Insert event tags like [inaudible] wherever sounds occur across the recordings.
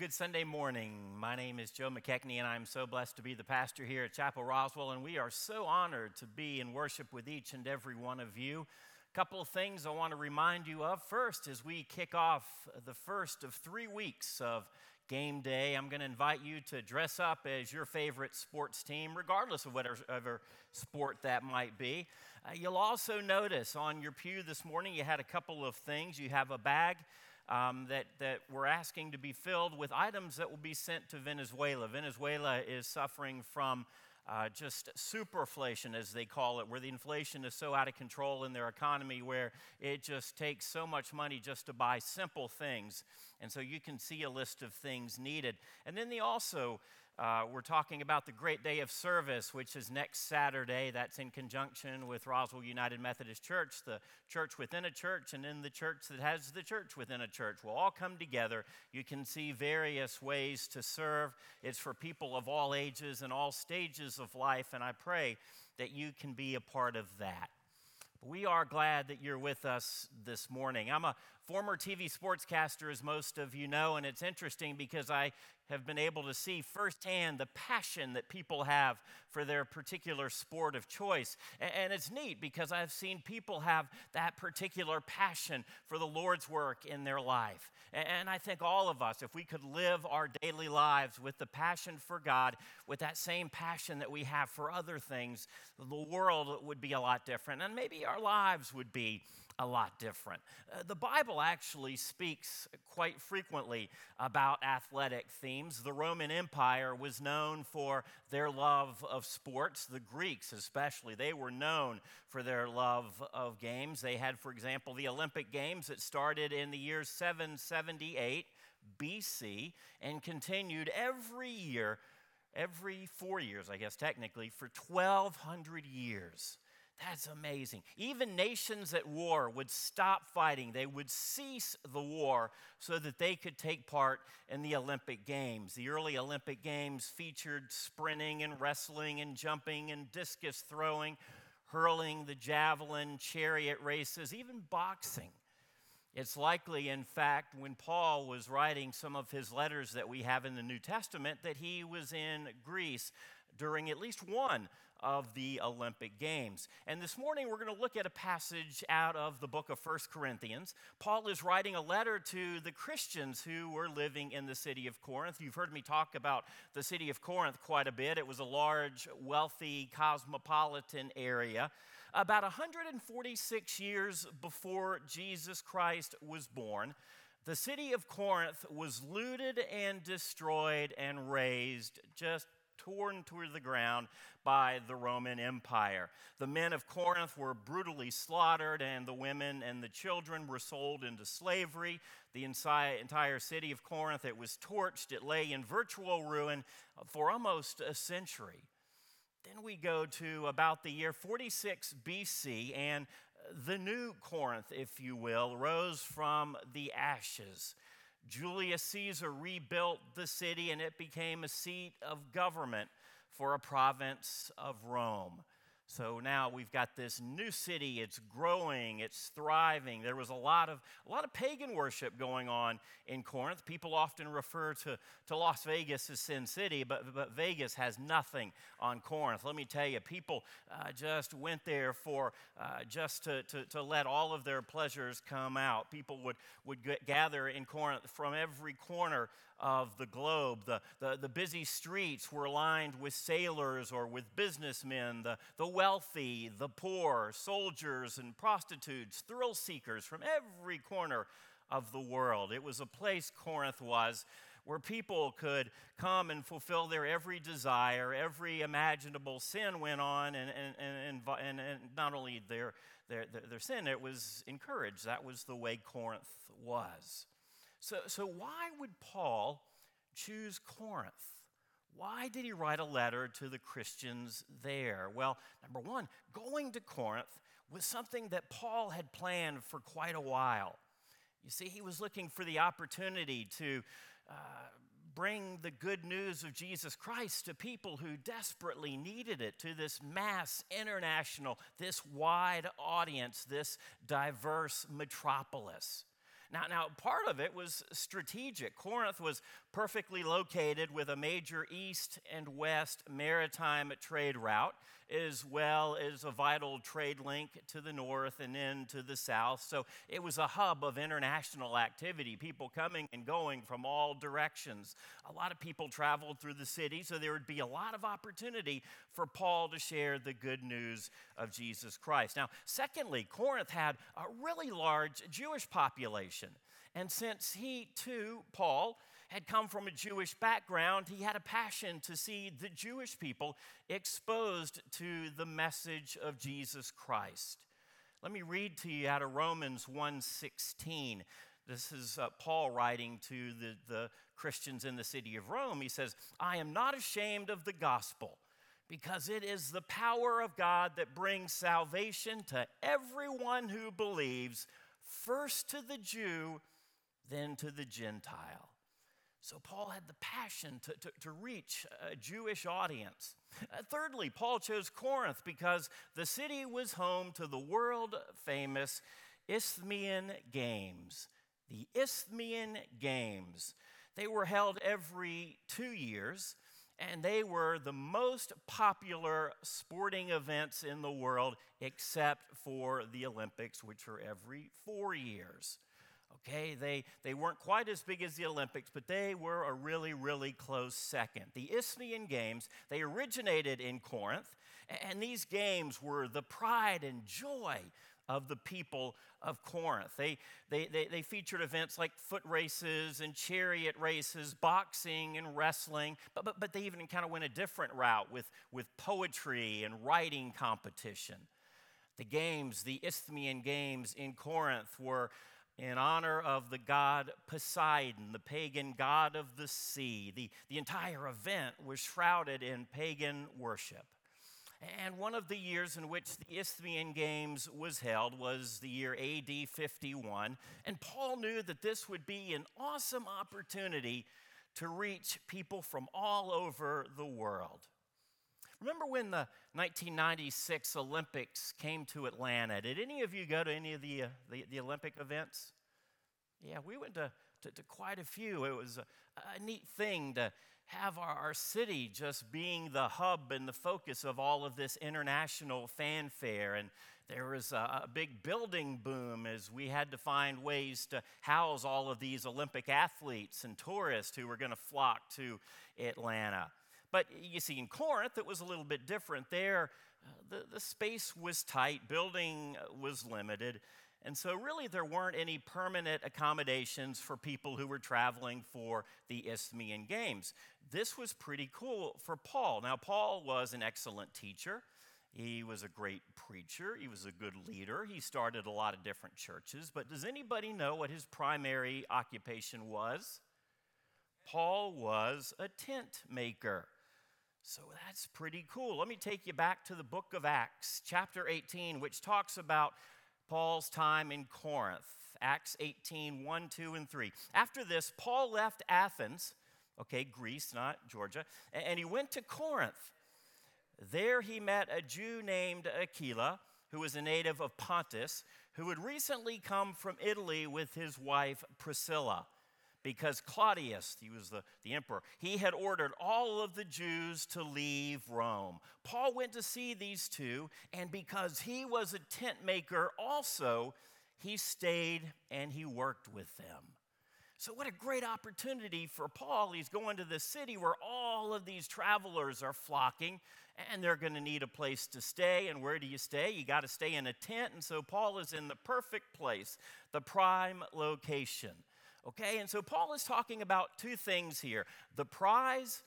good Sunday morning. My name is Joe McKechnie, and I'm so blessed to be the pastor here at Chapel Roswell, and we are so honored to be in worship with each and every one of you. A couple of things I want to remind you of. First, as we kick off the first of three weeks of game day, I'm going to invite you to dress up as your favorite sports team, regardless of whatever sport that might be. Uh, you'll also notice on your pew this morning, you had a couple of things. You have a bag um, that, that we're asking to be filled with items that will be sent to Venezuela. Venezuela is suffering from uh, just superflation, as they call it, where the inflation is so out of control in their economy where it just takes so much money just to buy simple things. And so you can see a list of things needed. And then they also uh, we're talking about the Great Day of Service, which is next Saturday. That's in conjunction with Roswell United Methodist Church, the church within a church, and then the church that has the church within a church. We'll all come together. You can see various ways to serve. It's for people of all ages and all stages of life, and I pray that you can be a part of that. We are glad that you're with us this morning. I'm a former TV sportscaster, as most of you know, and it's interesting because I have been able to see firsthand the passion that people have for their particular sport of choice. And it's neat because I've seen people have that particular passion for the Lord's work in their life. And I think all of us, if we could live our daily lives with the passion for God, with that same passion that we have for other things, the world would be a lot different. And maybe our lives would be a lot different. Uh, the Bible actually speaks quite frequently about athletic themes. The Roman Empire was known for their love of sports. The Greeks, especially, they were known for their love of games. They had, for example, the Olympic Games that started in the year 778 BC and continued every year, every four years, I guess, technically, for 1,200 years. That's amazing. Even nations at war would stop fighting. They would cease the war so that they could take part in the Olympic Games. The early Olympic Games featured sprinting and wrestling and jumping and discus throwing, hurling, the javelin, chariot races, even boxing. It's likely, in fact, when Paul was writing some of his letters that we have in the New Testament, that he was in Greece during at least one of the Olympic Games. And this morning we're going to look at a passage out of the book of First Corinthians. Paul is writing a letter to the Christians who were living in the city of Corinth. You've heard me talk about the city of Corinth quite a bit. It was a large, wealthy, cosmopolitan area. About 146 years before Jesus Christ was born, the city of Corinth was looted and destroyed and razed just torn to the ground by the Roman Empire. The men of Corinth were brutally slaughtered, and the women and the children were sold into slavery. The entire city of Corinth, it was torched. It lay in virtual ruin uh, for almost a century. Then we go to about the year 46 BC, and uh, the new Corinth, if you will, rose from the ashes. Julius Caesar rebuilt the city and it became a seat of government for a province of Rome. So now we've got this new city. It's growing, it's thriving. There was a lot of, a lot of pagan worship going on in Corinth. People often refer to, to Las Vegas as Sin City, but, but Vegas has nothing on Corinth. Let me tell you, people uh, just went there for uh, just to, to, to let all of their pleasures come out. People would, would get, gather in Corinth from every corner of the globe. The, the, the busy streets were lined with sailors or with businessmen. The, the wealthy, the poor, soldiers and prostitutes, thrill seekers from every corner of the world. It was a place, Corinth was, where people could come and fulfill their every desire, every imaginable sin went on, and, and, and, and, and not only their, their, their sin, it was encouraged. That was the way Corinth was. So, so why would Paul choose Corinth? Why did he write a letter to the Christians there? Well, number one, going to Corinth was something that Paul had planned for quite a while. You see, he was looking for the opportunity to uh, bring the good news of Jesus Christ to people who desperately needed it, to this mass international, this wide audience, this diverse metropolis. Now, now, part of it was strategic. Corinth was perfectly located with a major east and west maritime trade route, as well as a vital trade link to the north and then to the south. So it was a hub of international activity, people coming and going from all directions. A lot of people traveled through the city, so there would be a lot of opportunity for Paul to share the good news of Jesus Christ. Now, secondly, Corinth had a really large Jewish population. And since he too, Paul, had come from a Jewish background, he had a passion to see the Jewish people exposed to the message of Jesus Christ. Let me read to you out of Romans 1:16. This is uh, Paul writing to the, the Christians in the city of Rome. He says, I am not ashamed of the gospel because it is the power of God that brings salvation to everyone who believes, first to the Jew, then to the Gentile. So, Paul had the passion to, to, to reach a Jewish audience. Uh, thirdly, Paul chose Corinth because the city was home to the world famous Isthmian Games. The Isthmian Games. They were held every two years, and they were the most popular sporting events in the world, except for the Olympics, which are every four years. Okay, they, they weren't quite as big as the Olympics, but they were a really, really close second. The Isthmian Games, they originated in Corinth, and these games were the pride and joy of the people of Corinth. They, they, they, they, featured events like foot races and chariot races, boxing and wrestling, but, but, but they even kind of went a different route with, with poetry and writing competition. The games, the Isthmian Games in Corinth, were in honor of the god Poseidon, the pagan god of the sea. The, the entire event was shrouded in pagan worship. And one of the years in which the Isthmian Games was held was the year AD 51. And Paul knew that this would be an awesome opportunity to reach people from all over the world. Remember when the 1996 Olympics came to Atlanta? Did any of you go to any of the, uh, the, the, Olympic events? Yeah, we went to, to, to quite a few. It was a, a neat thing to have our, our, city just being the hub and the focus of all of this international fanfare. And there was a, a, big building boom as we had to find ways to house all of these Olympic athletes and tourists who were going to flock to Atlanta. But you see, in Corinth, it was a little bit different. There, the, the space was tight, building uh, was limited. And so, really, there weren't any permanent accommodations for people who were traveling for the Isthmian Games. This was pretty cool for Paul. Now, Paul was an excellent teacher. He was a great preacher. He was a good leader. He started a lot of different churches. But does anybody know what his primary occupation was? Paul was a tent maker. So that's pretty cool. Let me take you back to the book of Acts, chapter 18, which talks about Paul's time in Corinth. Acts 18, 1, 2, and 3. After this, Paul left Athens, okay, Greece, not Georgia, and he went to Corinth. There he met a Jew named Aquila, who was a native of Pontus, who had recently come from Italy with his wife Priscilla because Claudius, he was the, the emperor, he had ordered all of the Jews to leave Rome. Paul went to see these two, and because he was a tent maker also, he stayed and he worked with them. So, what a great opportunity for Paul. He's going to the city where all of these travelers are flocking, and they're going to need a place to stay. And where do you stay? You got to stay in a tent. And so, Paul is in the perfect place, the prime location. Okay, and so Paul is talking about two things here the prize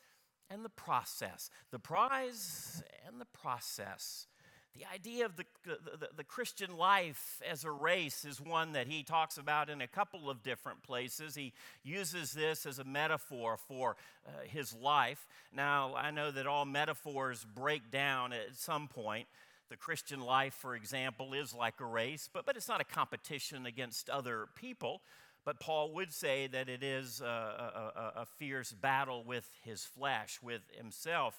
and the process. The prize and the process. The idea of the, the, the, Christian life as a race is one that he talks about in a couple of different places. He uses this as a metaphor for uh, his life. Now, I know that all metaphors break down at some point. The Christian life, for example, is like a race, but, but it's not a competition against other people. But Paul would say that it is a, a, a, fierce battle with his flesh, with himself.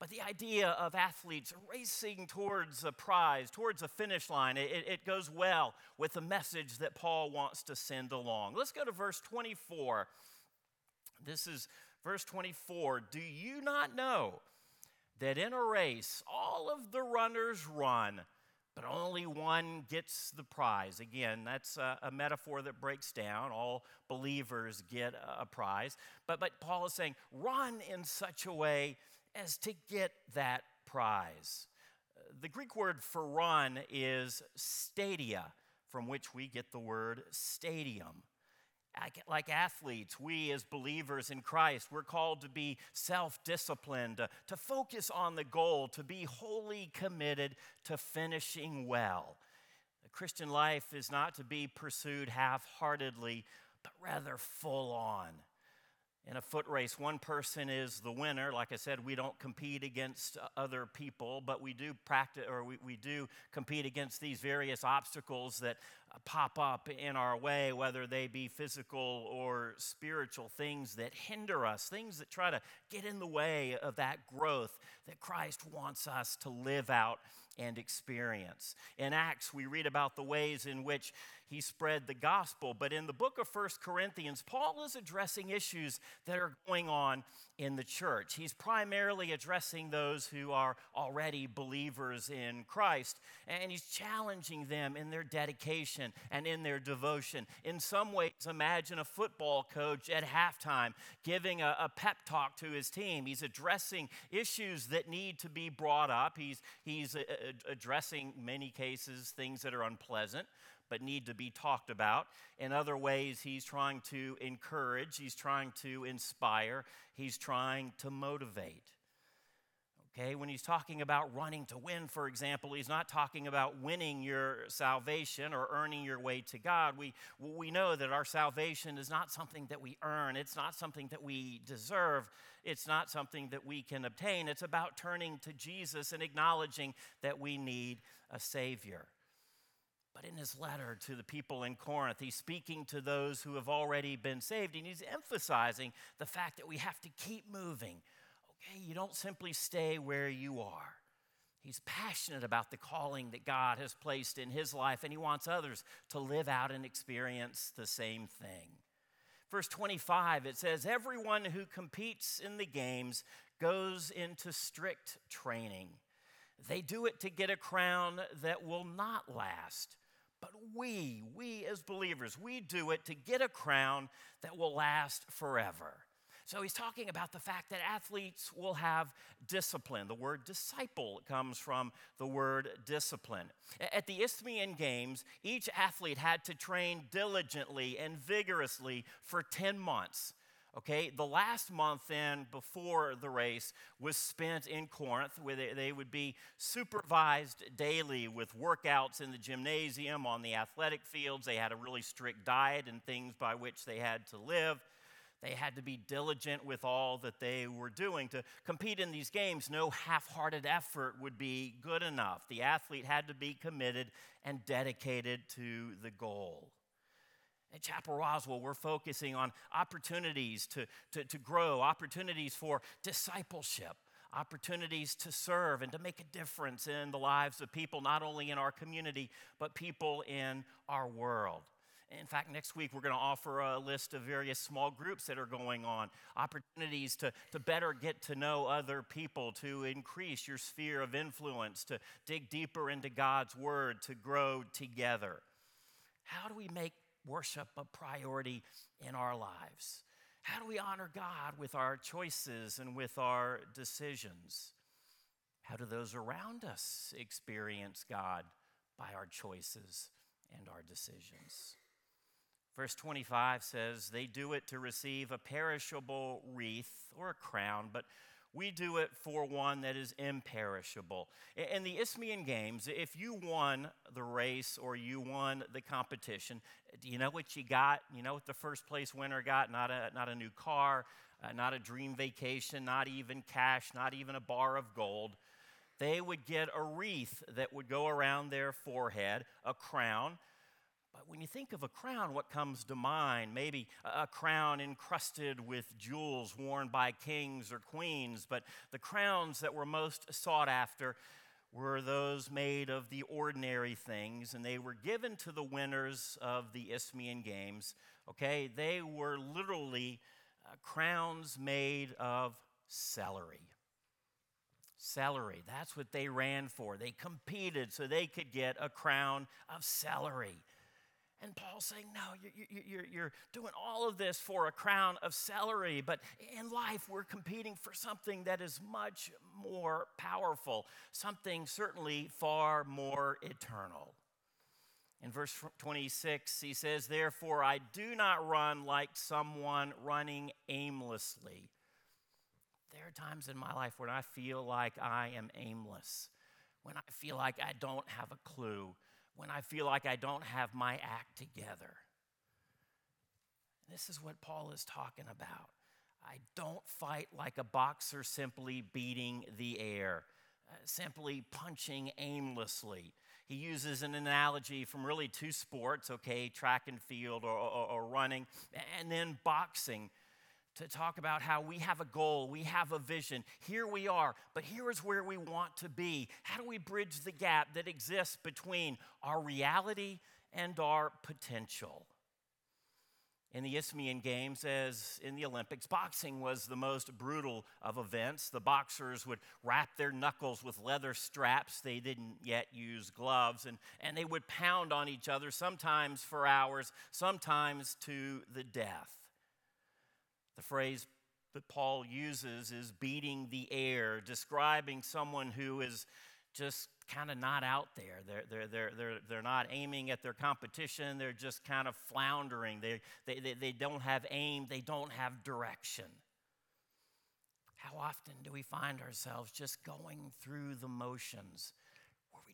But the idea of athletes racing towards a prize, towards a finish line, it, it, goes well with the message that Paul wants to send along. Let's go to verse 24. This is verse 24. Do you not know that in a race all of the runners run? But only one gets the prize. Again, that's a, a, metaphor that breaks down. All believers get a, a prize. But, but Paul is saying, run in such a way as to get that prize. Uh, the Greek word for run is stadia, from which we get the word stadium. Like athletes, we as believers in Christ, we're called to be self disciplined, to, focus on the goal, to be wholly committed to finishing well. The Christian life is not to be pursued half heartedly, but rather full on in a foot race, one person is the winner. Like I said, we don't compete against other people, but we do practice or we, we do compete against these various obstacles that pop up in our way, whether they be physical or spiritual things that hinder us, things that try to get in the way of that growth that Christ wants us to live out and experience. In Acts, we read about the ways in which he spread the gospel. But in the book of First Corinthians, Paul is addressing issues that are going on in the church. He's primarily addressing those who are already believers in Christ, and he's challenging them in their dedication and in their devotion. In some ways, imagine a football coach at halftime giving a, a pep talk to his team. He's addressing issues that need to be brought up, he's, he's a, uh, a, addressing, many cases, things that are unpleasant but need to be talked about. In other ways, he's trying to encourage, he's trying to inspire, he's trying to motivate. Okay, when he's talking about running to win, for example, he's not talking about winning your salvation or earning your way to God. We, we know that our salvation is not something that we earn, it's not something that we deserve, it's not something that we can obtain. It's about turning to Jesus and acknowledging that we need a Savior. But in his letter to the people in Corinth, he's speaking to those who have already been saved, and he's emphasizing the fact that we have to keep moving. Okay, you don't simply stay where you are. He's passionate about the calling that God has placed in his life, and he wants others to live out and experience the same thing. Verse 25, it says, Everyone who competes in the games goes into strict training. They do it to get a crown that will not last but we, we as believers, we do it to get a crown that will last forever. So he's talking about the fact that athletes will have discipline. The word disciple comes from the word discipline. At the Isthmian Games, each athlete had to train diligently and vigorously for 10 months. Okay, the last month then before the race was spent in Corinth, where they, they, would be supervised daily with workouts in the gymnasium, on the athletic fields. They had a really strict diet and things by which they had to live. They had to be diligent with all that they were doing. To compete in these games, no half hearted effort would be good enough. The athlete had to be committed and dedicated to the goal. At Chapel Roswell, we're focusing on opportunities to, to, to grow, opportunities for discipleship, opportunities to serve and to make a difference in the lives of people, not only in our community, but people in our world. In fact, next week we're going to offer a list of various small groups that are going on, opportunities to, to better get to know other people, to increase your sphere of influence, to dig deeper into God's Word, to grow together. How do we make worship a priority in our lives? How do we honor God with our choices and with our decisions? How do those around us experience God by our choices and our decisions? Verse 25 says, They do it to receive a perishable wreath or a crown, but we do it for one that is imperishable. In the Isthmian Games, if you won the race or you won the competition, do you know what you got? You know what the first place winner got? Not a, not a new car, uh, not a dream vacation, not even cash, not even a bar of gold. They would get a wreath that would go around their forehead, a crown when you think of a crown, what comes to mind? Maybe a crown encrusted with jewels worn by kings or queens, but the crowns that were most sought after were those made of the ordinary things, and they were given to the winners of the Isthmian Games. Okay, they were literally uh, crowns made of celery. Celery, that's what they ran for. They competed so they could get a crown of celery. And Paul's saying, No, you're, you're, you're, doing all of this for a crown of celery. But in life, we're competing for something that is much more powerful, something certainly far more eternal. In verse 26, he says, Therefore, I do not run like someone running aimlessly. There are times in my life when I feel like I am aimless, when I feel like I don't have a clue when I feel like I don't have my act together. This is what Paul is talking about. I don't fight like a boxer simply beating the air, uh, simply punching aimlessly. He uses an analogy from really two sports, okay, track and field or, or, or running, and then boxing to talk about how we have a goal, we have a vision. Here we are, but here is where we want to be. How do we bridge the gap that exists between our reality and our potential? In the Isthmian Games, as in the Olympics, boxing was the most brutal of events. The boxers would wrap their knuckles with leather straps. They didn't yet use gloves, and, and they would pound on each other, sometimes for hours, sometimes to the death. The phrase that Paul uses is beating the air, describing someone who is just kind of not out there. They're, they're, they're, they're, they're not aiming at their competition, they're just kind of floundering. They, they, they, they don't have aim, they don't have direction. How often do we find ourselves just going through the motions?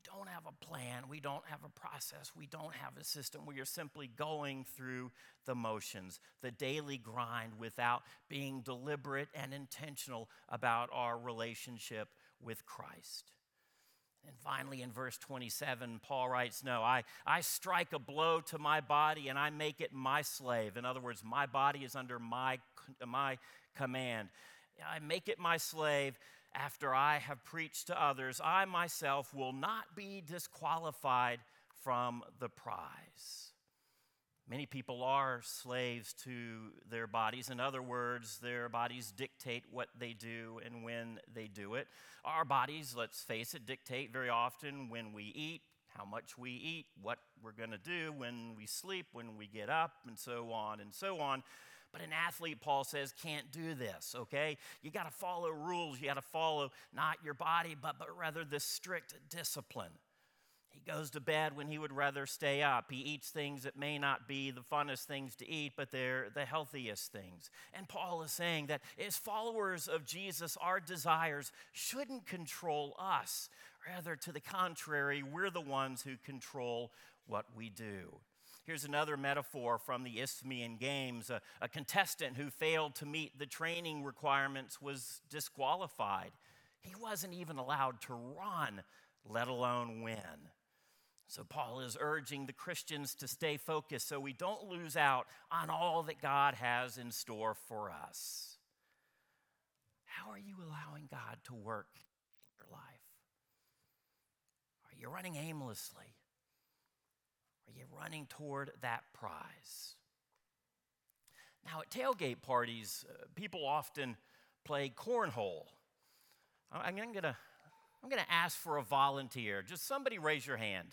Don't have a plan, we don't have a process, we don't have a system. We are simply going through the motions, the daily grind without being deliberate and intentional about our relationship with Christ. And finally, in verse 27, Paul writes, No, I, I strike a blow to my body and I make it my slave. In other words, my body is under my, my command. I make it my slave after I have preached to others, I myself will not be disqualified from the prize. Many people are slaves to their bodies. In other words, their bodies dictate what they do and when they do it. Our bodies, let's face it, dictate very often when we eat, how much we eat, what we're going to do when we sleep, when we get up, and so on and so on. But an athlete, Paul says, can't do this, okay? You got to follow rules. You got to follow not your body, but, but rather the strict discipline. He goes to bed when he would rather stay up. He eats things that may not be the funnest things to eat, but they're the healthiest things. And Paul is saying that as followers of Jesus, our desires shouldn't control us. Rather, to the contrary, we're the ones who control what we do. Here's another metaphor from the Isthmian Games. A, a, contestant who failed to meet the training requirements was disqualified. He wasn't even allowed to run, let alone win. So, Paul is urging the Christians to stay focused so we don't lose out on all that God has in store for us. How are you allowing God to work in your life? Are you running aimlessly? Are you running toward that prize? Now, at tailgate parties, uh, people often play cornhole. I'm going to I'm going to ask for a volunteer. Just somebody raise your hand.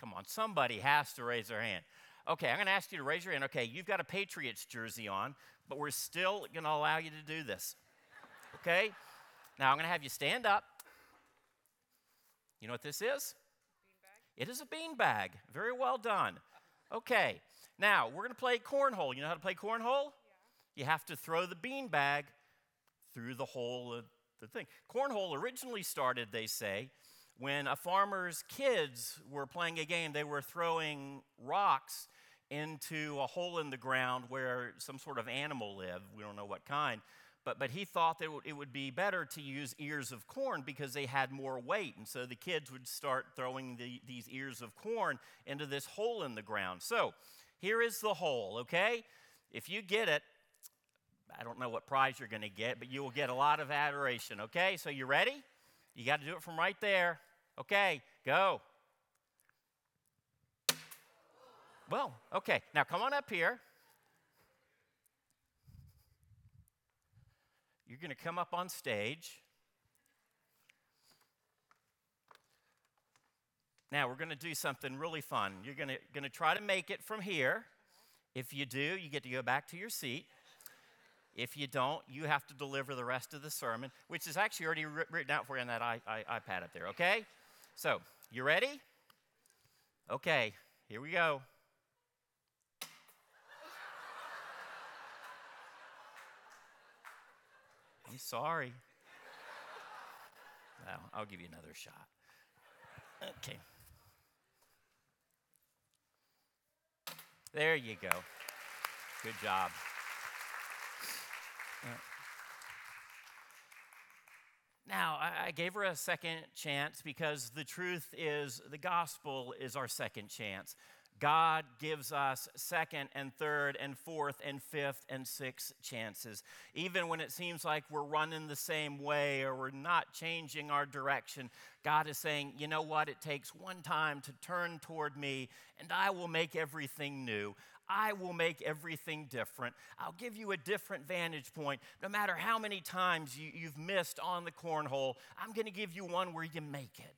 Come on, somebody has to raise their hand. Okay, I'm going to ask you to raise your hand. Okay, you've got a Patriots jersey on, but we're still going to allow you to do this. Okay? Now I'm going to have you stand up. You know what this is? It is a beanbag. Very well done. Okay, now we're going to play cornhole. You know how to play cornhole? Yeah. You have to throw the beanbag through the hole of the thing. Cornhole originally started, they say, when a farmer's kids were playing a game. They were throwing rocks into a hole in the ground where some sort of animal lived. We don't know what kind but, but he thought that it would- be better to use ears of corn because they had more weight. And so the kids would start throwing the, these ears of corn into this hole in the ground. So here is the hole, okay? If you get it, I don't know what prize you're going to get, but you will get a lot of adoration, okay? So you ready? You got to do it from right there. Okay, go. Well, okay. Now come on up here. You're going to come up on stage. Now we're going to do something really fun. You're going to, try to make it from here. If you do, you get to go back to your seat. If you don't, you have to deliver the rest of the sermon, which is actually already written out for you on that I, I, iPad up there, okay? So, you ready? Okay, here we go. I'm sorry. I'll give you another shot. Okay. There you go. Good job. Now, I gave her a second chance because the truth is the gospel is our second chance. God gives us second and third and fourth and fifth and sixth chances. Even when it seems like we're running the same way or we're not changing our direction, God is saying, you know what? It takes one time to turn toward me and I will make everything new. I will make everything different. I'll give you a different vantage point. No matter how many times you, you've missed on the cornhole, I'm going to give you one where you make it.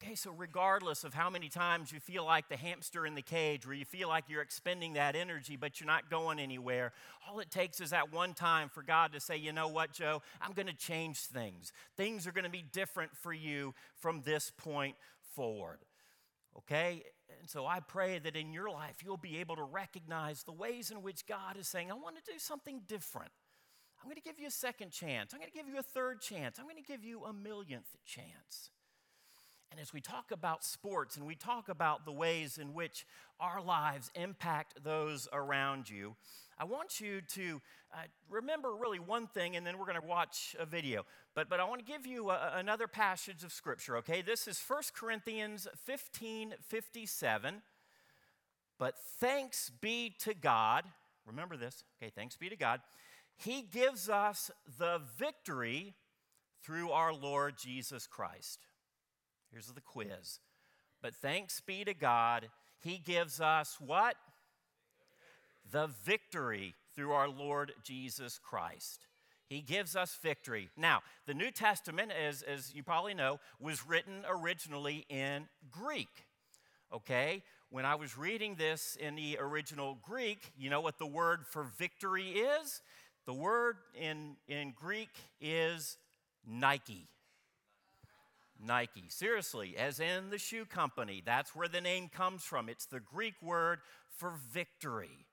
Okay, so regardless of how many times you feel like the hamster in the cage, where you feel like you're expending that energy, but you're not going anywhere, all it takes is that one time for God to say, you know what, Joe, I'm going to change things. Things are going to be different for you from this point forward. Okay? And so I pray that in your life you'll be able to recognize the ways in which God is saying, I want to do something different. I'm going to give you a second chance. I'm going to give you a third chance. I'm going to give you a millionth chance. And as we talk about sports and we talk about the ways in which our lives impact those around you, I want you to uh, remember really one thing, and then we're going to watch a video. But, but I want to give you a, another passage of Scripture, okay? This is 1 Corinthians 15 57. But thanks be to God, remember this, okay? Thanks be to God. He gives us the victory through our Lord Jesus Christ. Here's the quiz. But thanks be to God, He gives us what? The victory through our Lord Jesus Christ. He gives us victory. Now, the New Testament, as, as you probably know, was written originally in Greek. Okay? When I was reading this in the original Greek, you know what the word for victory is? The word in, in Greek is Nike. Nike. Seriously, as in the shoe company. That's where the name comes from. It's the Greek word for victory.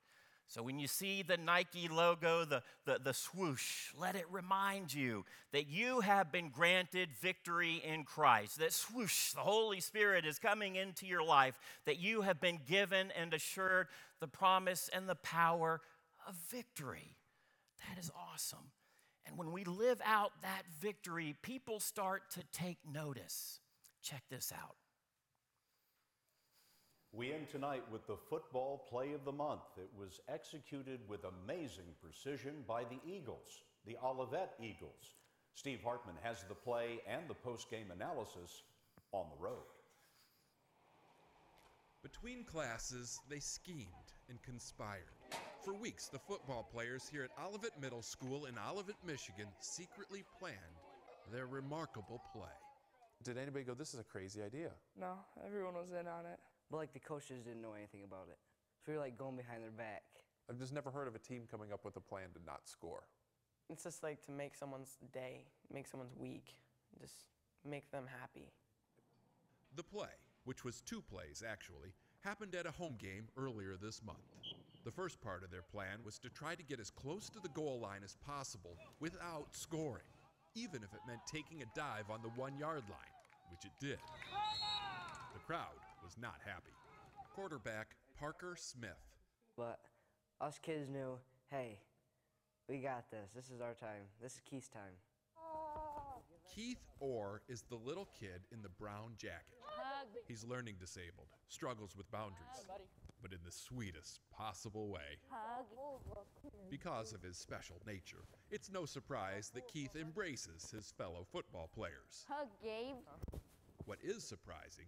So when you see the Nike logo, the, the, the, swoosh, let it remind you that you have been granted victory in Christ. That swoosh, the Holy Spirit is coming into your life, that you have been given and assured the promise and the power of victory. That is awesome. And when we live out that victory, people start to take notice. Check this out. We end tonight with the football play of the month. It was executed with amazing precision by the Eagles, the Olivet Eagles. Steve Hartman has the play and the post-game analysis on the road. Between classes, they schemed and conspired. For weeks, the football players here at Olivet Middle School in Olivet, Michigan secretly planned their remarkable play. Did anybody go, this is a crazy idea? No, everyone was in on it. But like the coaches didn't know anything about it. So we were like going behind their back. I've just never heard of a team coming up with a plan to not score. It's just like to make someone's day, make someone's week, just make them happy. The play, which was two plays actually, happened at a home game earlier this month. The first part of their plan was to try to get as close to the goal line as possible without scoring, even if it meant taking a dive on the one yard line, which it did. The crowd was not happy. Quarterback Parker Smith But us kids knew, hey, We got this. This is our time. This is Keith's time. Keith Orr is the little kid in the brown jacket. He's learning disabled, struggles with boundaries, but in the sweetest possible way. Because of his special nature, it's no surprise that Keith embraces his fellow football players. Hug, Gabe. What is surprising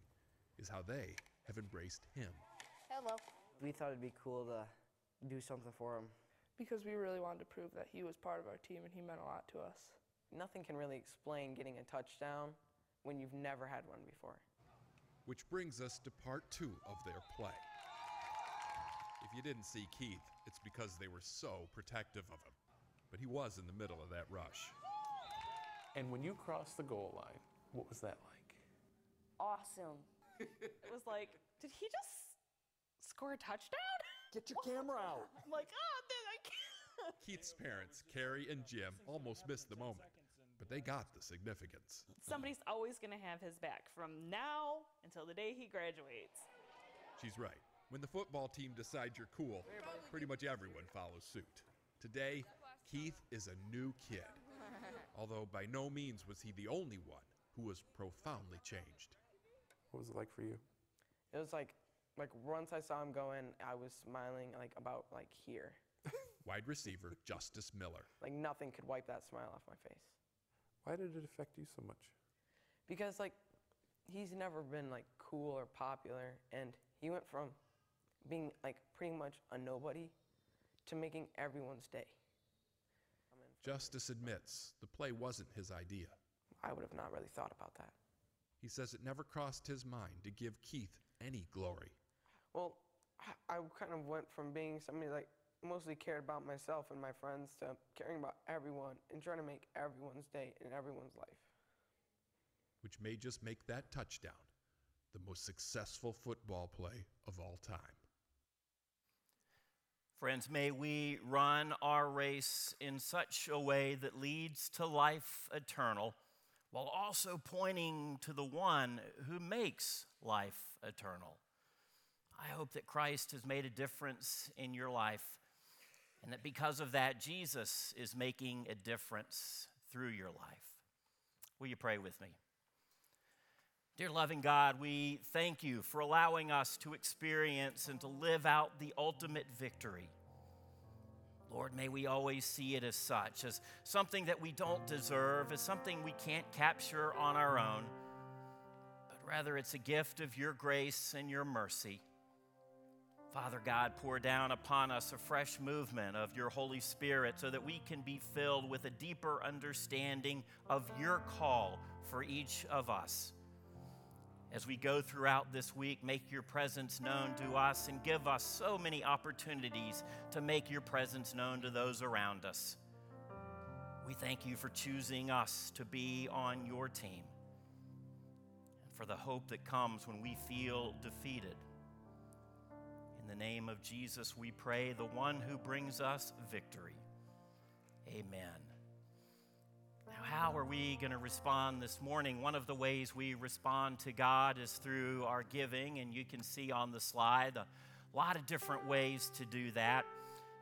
is how they have embraced him. Hello. We thought it'd be cool to do something for him. because we really wanted to prove that he was part of our team and he meant a lot to us. Nothing can really explain getting a touchdown when you've never had one before. Which brings us to part two of their play. If you didn't see Keith, it's because they were so protective of him. But he was in the middle of that rush. And when you crossed the goal line, what was that like? Awesome. It was like, did he just score a touchdown? Get your camera out. [laughs] I'm like, oh, then I can't. Keith's parents, Carrie and Jim, almost missed the moment, but they got the significance. Somebody's always going to have his back from now until the day he graduates. She's right. When the football team decides you're cool, pretty much everyone follows suit. Today, Keith is a new kid. Although by no means was he the only one who was profoundly changed. What was it like for you? It was like, like once I saw him go in, I was smiling like about like here. [laughs] Wide receiver Justice Miller. Like nothing could wipe that smile off my face. Why did it affect you so much? Because like he's never been like cool or popular and he went from being like pretty much a nobody to making everyone's day. Justice admits the play wasn't his idea. I would have not really thought about that. He says it never crossed his mind to give Keith any glory. Well, I- I kind of went from being somebody like mostly cared about myself and my friends to caring about everyone and trying to make everyone's day and everyone's life. which may just make that touchdown the most successful football play of all time. Friends, may we run our race in such a way that leads to life eternal while also pointing to the one who makes life eternal. I hope that Christ has made a difference in your life and that because of that, Jesus is making a difference through your life. Will you pray with me? Dear loving God, we thank you for allowing us to experience and to live out the ultimate victory. Lord, may we always see it as such, as something that we don't deserve, as something we can't capture on our own, but rather it's a gift of your grace and your mercy. Father God, pour down upon us a fresh movement of your Holy Spirit so that we can be filled with a deeper understanding of your call for each of us. As we go throughout this week, make your presence known to us and give us so many opportunities to make your presence known to those around us. We thank you for choosing us to be on your team and for the hope that comes when we feel defeated. The name of Jesus, we pray, the one who brings us victory. Amen. Now, how are we going to respond this morning? One of the ways we respond to God is through our giving, and you can see on the slide a lot of different ways to do that.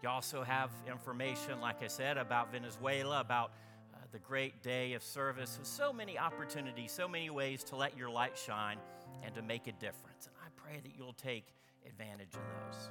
You also have information, like I said, about Venezuela, about uh, the great day of service. So many opportunities, so many ways to let your light shine and to make a difference. And I pray that you'll take advantage of those.